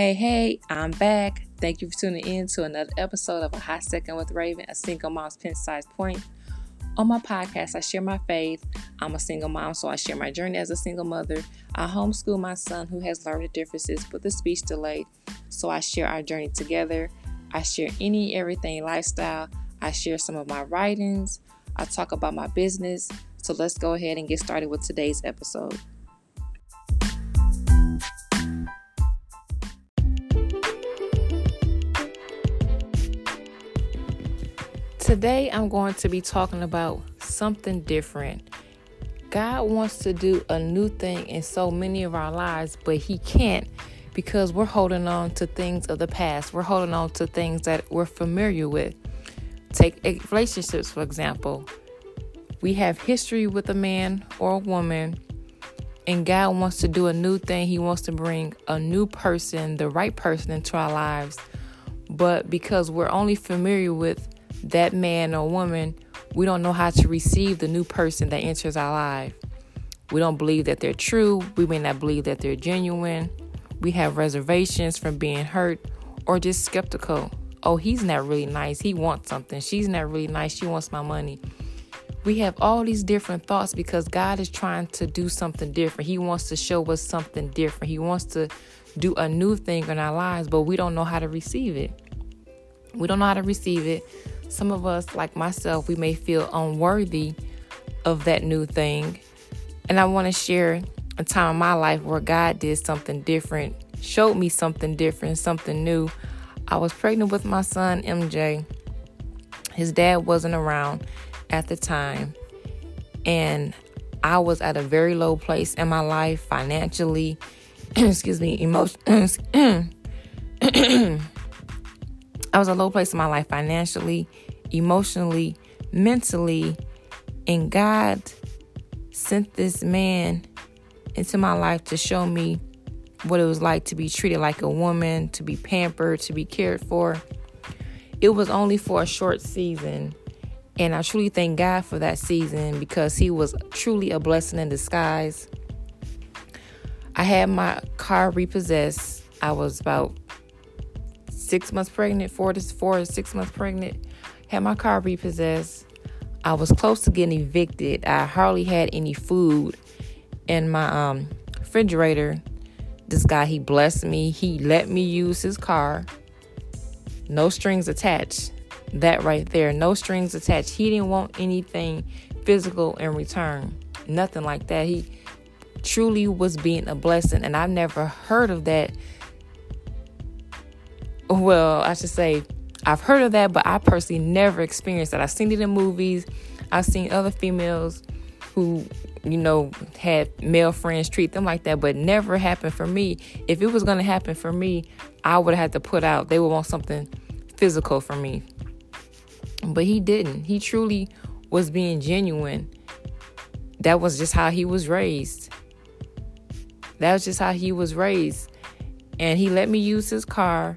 Hey, hey, I'm back. Thank you for tuning in to another episode of A Hot Second with Raven, a single mom's pin sized point. On my podcast, I share my faith. I'm a single mom, so I share my journey as a single mother. I homeschool my son who has learning differences with a speech delay, so I share our journey together. I share any everything lifestyle. I share some of my writings. I talk about my business. So let's go ahead and get started with today's episode. Today, I'm going to be talking about something different. God wants to do a new thing in so many of our lives, but He can't because we're holding on to things of the past. We're holding on to things that we're familiar with. Take relationships, for example. We have history with a man or a woman, and God wants to do a new thing. He wants to bring a new person, the right person, into our lives. But because we're only familiar with that man or woman, we don't know how to receive the new person that enters our life. We don't believe that they're true. We may not believe that they're genuine. We have reservations from being hurt or just skeptical. Oh, he's not really nice. He wants something. She's not really nice. She wants my money. We have all these different thoughts because God is trying to do something different. He wants to show us something different. He wants to do a new thing in our lives, but we don't know how to receive it. We don't know how to receive it. Some of us, like myself, we may feel unworthy of that new thing. And I want to share a time in my life where God did something different, showed me something different, something new. I was pregnant with my son, MJ. His dad wasn't around at the time. And I was at a very low place in my life financially, excuse me, emotion. I was a low place in my life financially, emotionally, mentally, and God sent this man into my life to show me what it was like to be treated like a woman, to be pampered, to be cared for. It was only for a short season, and I truly thank God for that season because He was truly a blessing in disguise. I had my car repossessed. I was about six months pregnant, four to four to six months pregnant, had my car repossessed. I was close to getting evicted. I hardly had any food in my um, refrigerator. This guy, he blessed me. He let me use his car. No strings attached. That right there, no strings attached. He didn't want anything physical in return. Nothing like that. He truly was being a blessing. And I've never heard of that well, I should say, I've heard of that, but I personally never experienced that. I've seen it in movies. I've seen other females who, you know, had male friends treat them like that, but never happened for me. If it was going to happen for me, I would have had to put out, they would want something physical from me. But he didn't. He truly was being genuine. That was just how he was raised. That was just how he was raised. And he let me use his car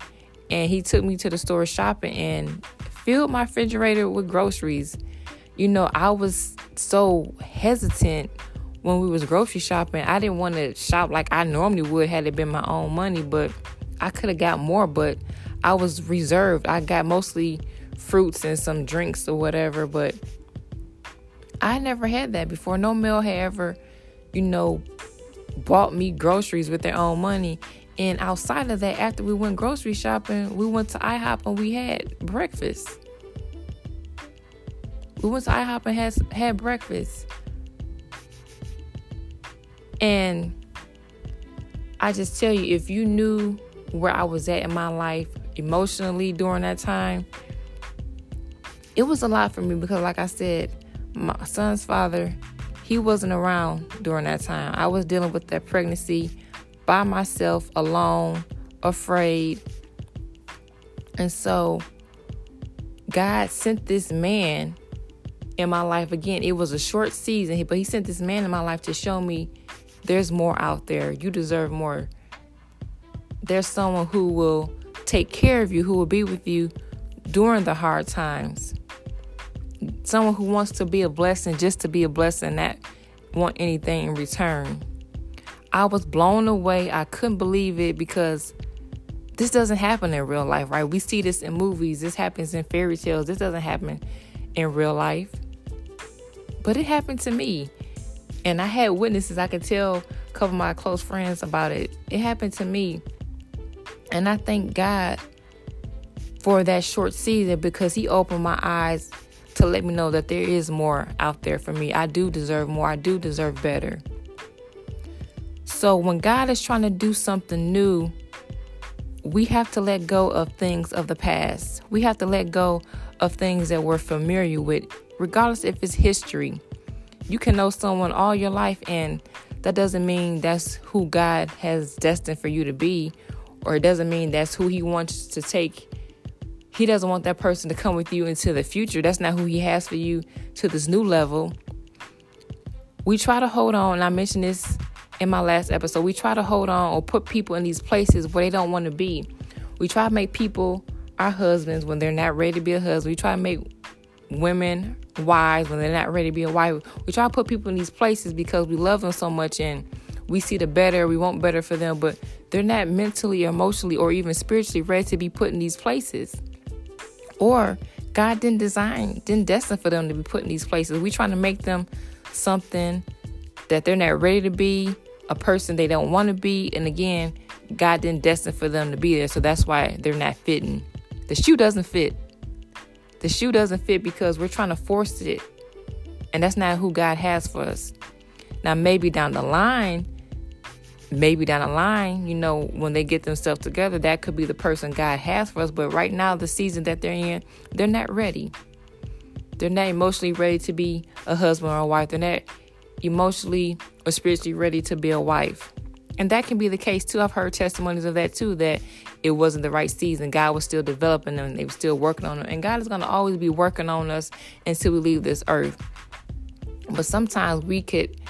and he took me to the store shopping and filled my refrigerator with groceries. You know, I was so hesitant when we was grocery shopping. I didn't want to shop like I normally would had it been my own money, but I could have got more, but I was reserved. I got mostly fruits and some drinks or whatever, but I never had that before. No male had ever, you know, bought me groceries with their own money. And outside of that, after we went grocery shopping, we went to IHOP and we had breakfast. We went to IHOP and had, had breakfast. And I just tell you, if you knew where I was at in my life emotionally during that time, it was a lot for me because, like I said, my son's father, he wasn't around during that time. I was dealing with that pregnancy by myself, alone, afraid. And so God sent this man in my life again. It was a short season, but He sent this man in my life to show me there's more out there. You deserve more. There's someone who will take care of you, who will be with you during the hard times. Someone who wants to be a blessing just to be a blessing, not want anything in return. I was blown away. I couldn't believe it because this doesn't happen in real life, right? We see this in movies, this happens in fairy tales, this doesn't happen in real life. But it happened to me. And I had witnesses. I could tell a couple of my close friends about it. It happened to me. And I thank God for that short season because He opened my eyes to let me know that there is more out there for me. I do deserve more. I do deserve better. So when God is trying to do something new, we have to let go of things of the past. We have to let go of things that we're familiar with, regardless if it's history. You can know someone all your life, and that doesn't mean that's who God has destined for you to be, or it doesn't mean that's who He wants to take. He doesn't want that person to come with you into the future. That's not who He has for you to this new level. We try to hold on. I mentioned this in my last episode. We try to hold on or put people in these places where they don't want to be. We try to make people our husbands when they're not ready to be a husband. We try to make women wives when they're not ready to be a wife. We try to put people in these places because we love them so much and we see the better, we want better for them, but they're not mentally, emotionally, or even spiritually ready to be put in these places. Or God didn't design, didn't destine for them to be put in these places. We trying to make them something that they're not ready to be, a person they don't want to be, and again, God didn't destine for them to be there, so that's why they're not fitting. The shoe doesn't fit. The shoe doesn't fit because we're trying to force it. And that's not who God has for us. Now, maybe down the line, maybe down the line, you know, when they get themselves together, that could be the person God has for us. But right now, the season that they're in, they're not ready. They're not emotionally ready to be a husband or a wife. They're not emotionally or spiritually ready to be a wife. And that can be the case too. I've heard testimonies of that too, that it wasn't the right season. God was still developing them, they were still working on them. And God is going to always be working on us until we leave this earth. But sometimes we could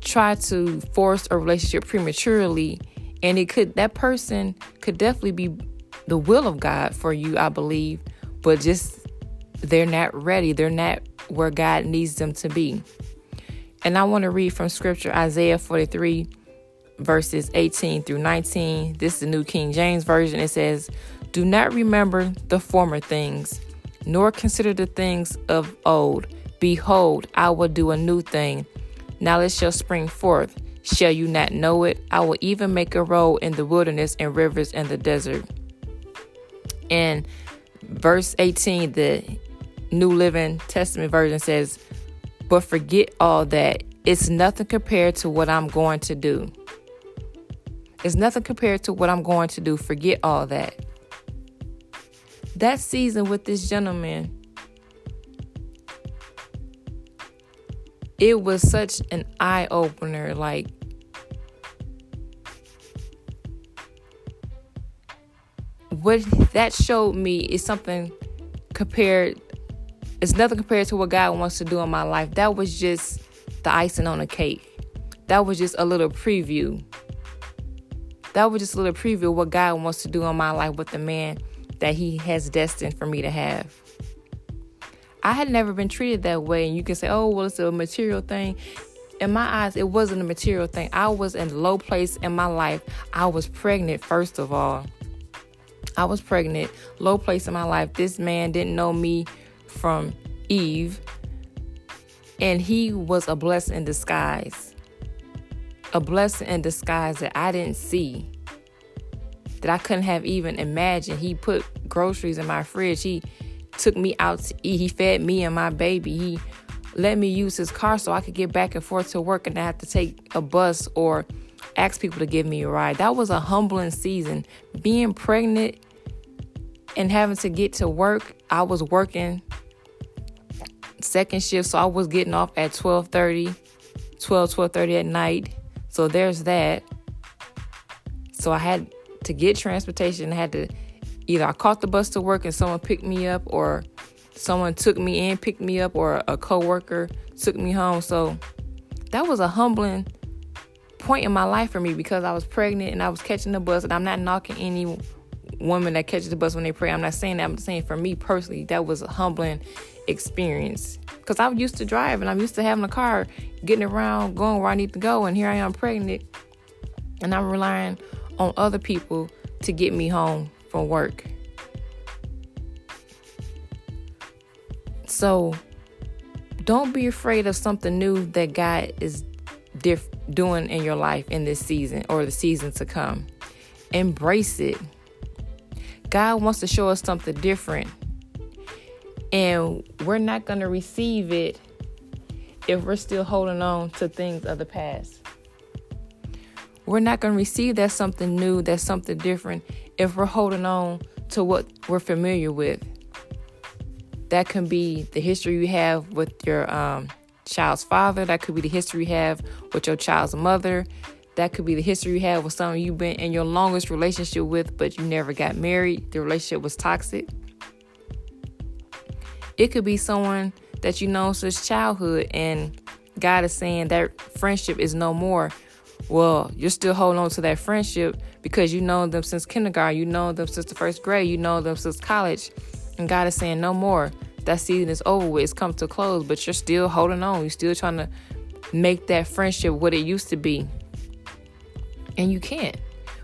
try to force a relationship prematurely, and it could, that person could definitely be the will of God for you, I believe, but just they're not ready. They're not where God needs them to be. And I want to read from scripture Isaiah 43, verses 18 through 19. This is the New King James Version. It says, Do not remember the former things, nor consider the things of old. Behold, I will do a new thing. Now it shall spring forth. Shall you not know it? I will even make a road in the wilderness and rivers in the desert. And verse 18, the New Living Testament Version says, but forget all that. It's nothing compared to what I'm going to do. It's nothing compared to what I'm going to do. Forget all that. That season with this gentleman, it was such an eye opener. Like, what that showed me is something compared it's nothing compared to what God wants to do in my life. That was just the icing on the cake. That was just a little preview. That was just a little preview of what God wants to do in my life with the man that He has destined for me to have. I had never been treated that way, and you can say, oh, well, it's a material thing. In my eyes, it wasn't a material thing. I was in low place in my life. I was pregnant, first of all. I was pregnant, low place in my life. This man didn't know me from Eve, and he was a blessing in disguise. A blessing in disguise that I didn't see, that I couldn't have even imagined. He put groceries in my fridge. He took me out to eat. He fed me and my baby. He let me use his car so I could get back and forth to work and I have to take a bus or ask people to give me a ride. That was a humbling season. Being pregnant and having to get to work, I was working second shift, so I was getting off at 12:30, 12, 12:30 at night. So there's that. So I had to get transportation. I had to either I caught the bus to work and someone picked me up, or someone took me in, picked me up, or a coworker took me home. So that was a humbling point in my life for me because I was pregnant and I was catching the bus, and I'm not knocking any woman that catches the bus when they pray. I'm not saying that. I'm saying for me personally, that was a humbling experience because I'm used to driving. I'm used to having a car, getting around, going where I need to go, and here I am pregnant, and I'm relying on other people to get me home from work. So don't be afraid of something new that God is diff- doing in your life in this season or the season to come. Embrace it. God wants to show us something different. And we're not going to receive it if we're still holding on to things of the past. We're not going to receive that something new, that something different, if we're holding on to what we're familiar with. That can be the history you have with your um, child's father. That could be the history you have with your child's mother. That could be the history you have with someone you've been in your longest relationship with, but you never got married. The relationship was toxic. It could be someone that you know since childhood, and God is saying that friendship is no more. Well, you're still holding on to that friendship because you know them since kindergarten, you know them since the first grade, you know them since college, and God is saying no more. That season is over with, it's come to a close, but you're still holding on. You're still trying to make that friendship what it used to be. And you can't.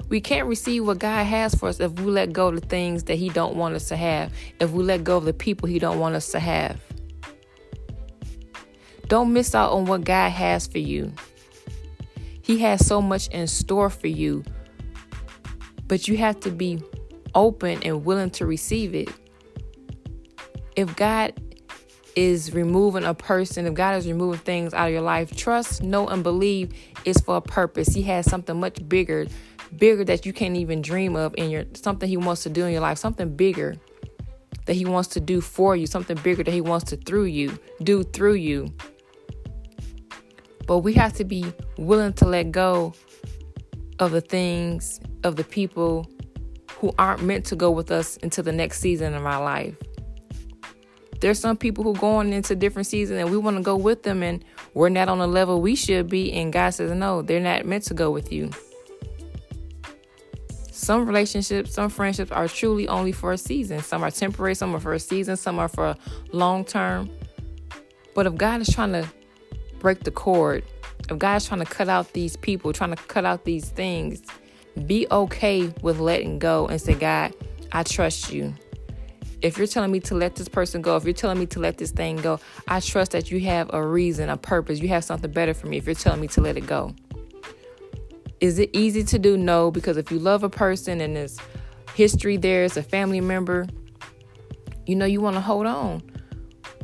We can't receive what God has for us if we let go of the things that He don't want us to have. If we let go of the people He don't want us to have. Don't miss out on what God has for you. He has so much in store for you, but you have to be open and willing to receive it. If God is removing a person, if God is removing things out of your life, trust, know, and believe it's for a purpose. He has something much bigger, bigger that you can't even dream of in your something He wants to do in your life, something bigger that He wants to do for you, something bigger that He wants to through you, do through you. But we have to be willing to let go of the things, of the people who aren't meant to go with us into the next season of our life. There's some people who going into different seasons and we want to go with them and we're not on the level we should be and God says no, they're not meant to go with you. Some relationships, some friendships are truly only for a season. Some are temporary, some are for a season, some are for long term. But if God is trying to break the cord, if God is trying to cut out these people, trying to cut out these things, be okay with letting go and say, God, I trust you. If you're telling me to let this person go, if you're telling me to let this thing go, I trust that you have a reason, a purpose. You have something better for me if you're telling me to let it go. Is it easy to do? No, because if you love a person and there's history there, it's a family member, you know you want to hold on.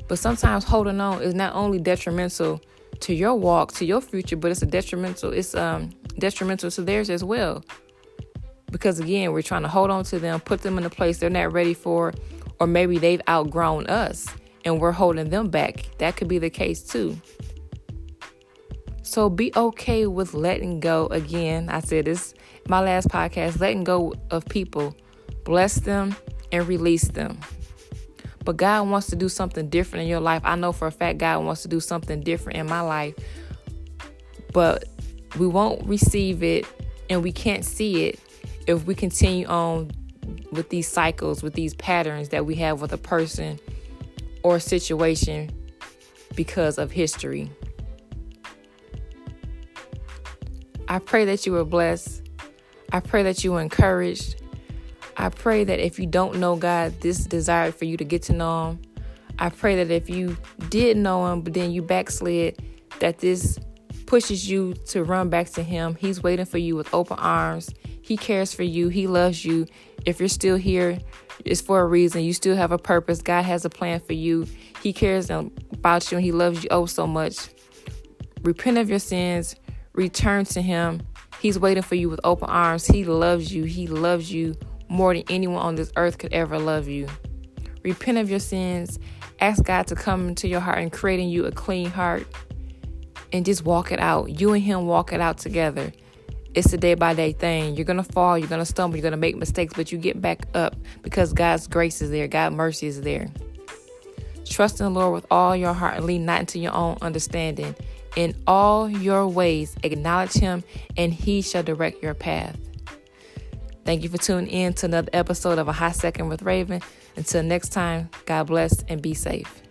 But sometimes holding on is not only detrimental to your walk, to your future, but it's a detrimental, it's um detrimental to theirs as well. Because again, we're trying to hold on to them, put them in a place they're not ready for, or maybe they've outgrown us and we're holding them back. That could be the case too. So be okay with letting go. Again, I said this my last podcast, letting go of people, bless them and release them. But God wants to do something different in your life. I know for a fact God wants to do something different in my life. But we won't receive it and we can't see it if we continue on with these cycles, with these patterns that we have with a person or a situation because of history. I pray that you were blessed. I pray that you were encouraged. I pray that if you don't know God, this desire for you to get to know Him. I pray that if you did know Him, but then you backslid, that this pushes you to run back to Him. He's waiting for you with open arms. He cares for you. He loves you. If you're still here, it's for a reason. You still have a purpose. God has a plan for you. He cares about you and He loves you oh so much. Repent of your sins, return to Him. He's waiting for you with open arms. He loves you. He loves you more than anyone on this earth could ever love you. Repent of your sins. Ask God to come into your heart and create in you a clean heart and just walk it out. You and Him walk it out together. It's a day by day thing. You're going to fall, you're going to stumble, you're going to make mistakes, but you get back up because God's grace is there, God's mercy is there. Trust in the Lord with all your heart and lean not into your own understanding. In all your ways, acknowledge Him, and He shall direct your path. Thank you for tuning in to another episode of A Hot Second with Raven. Until next time, God bless and be safe.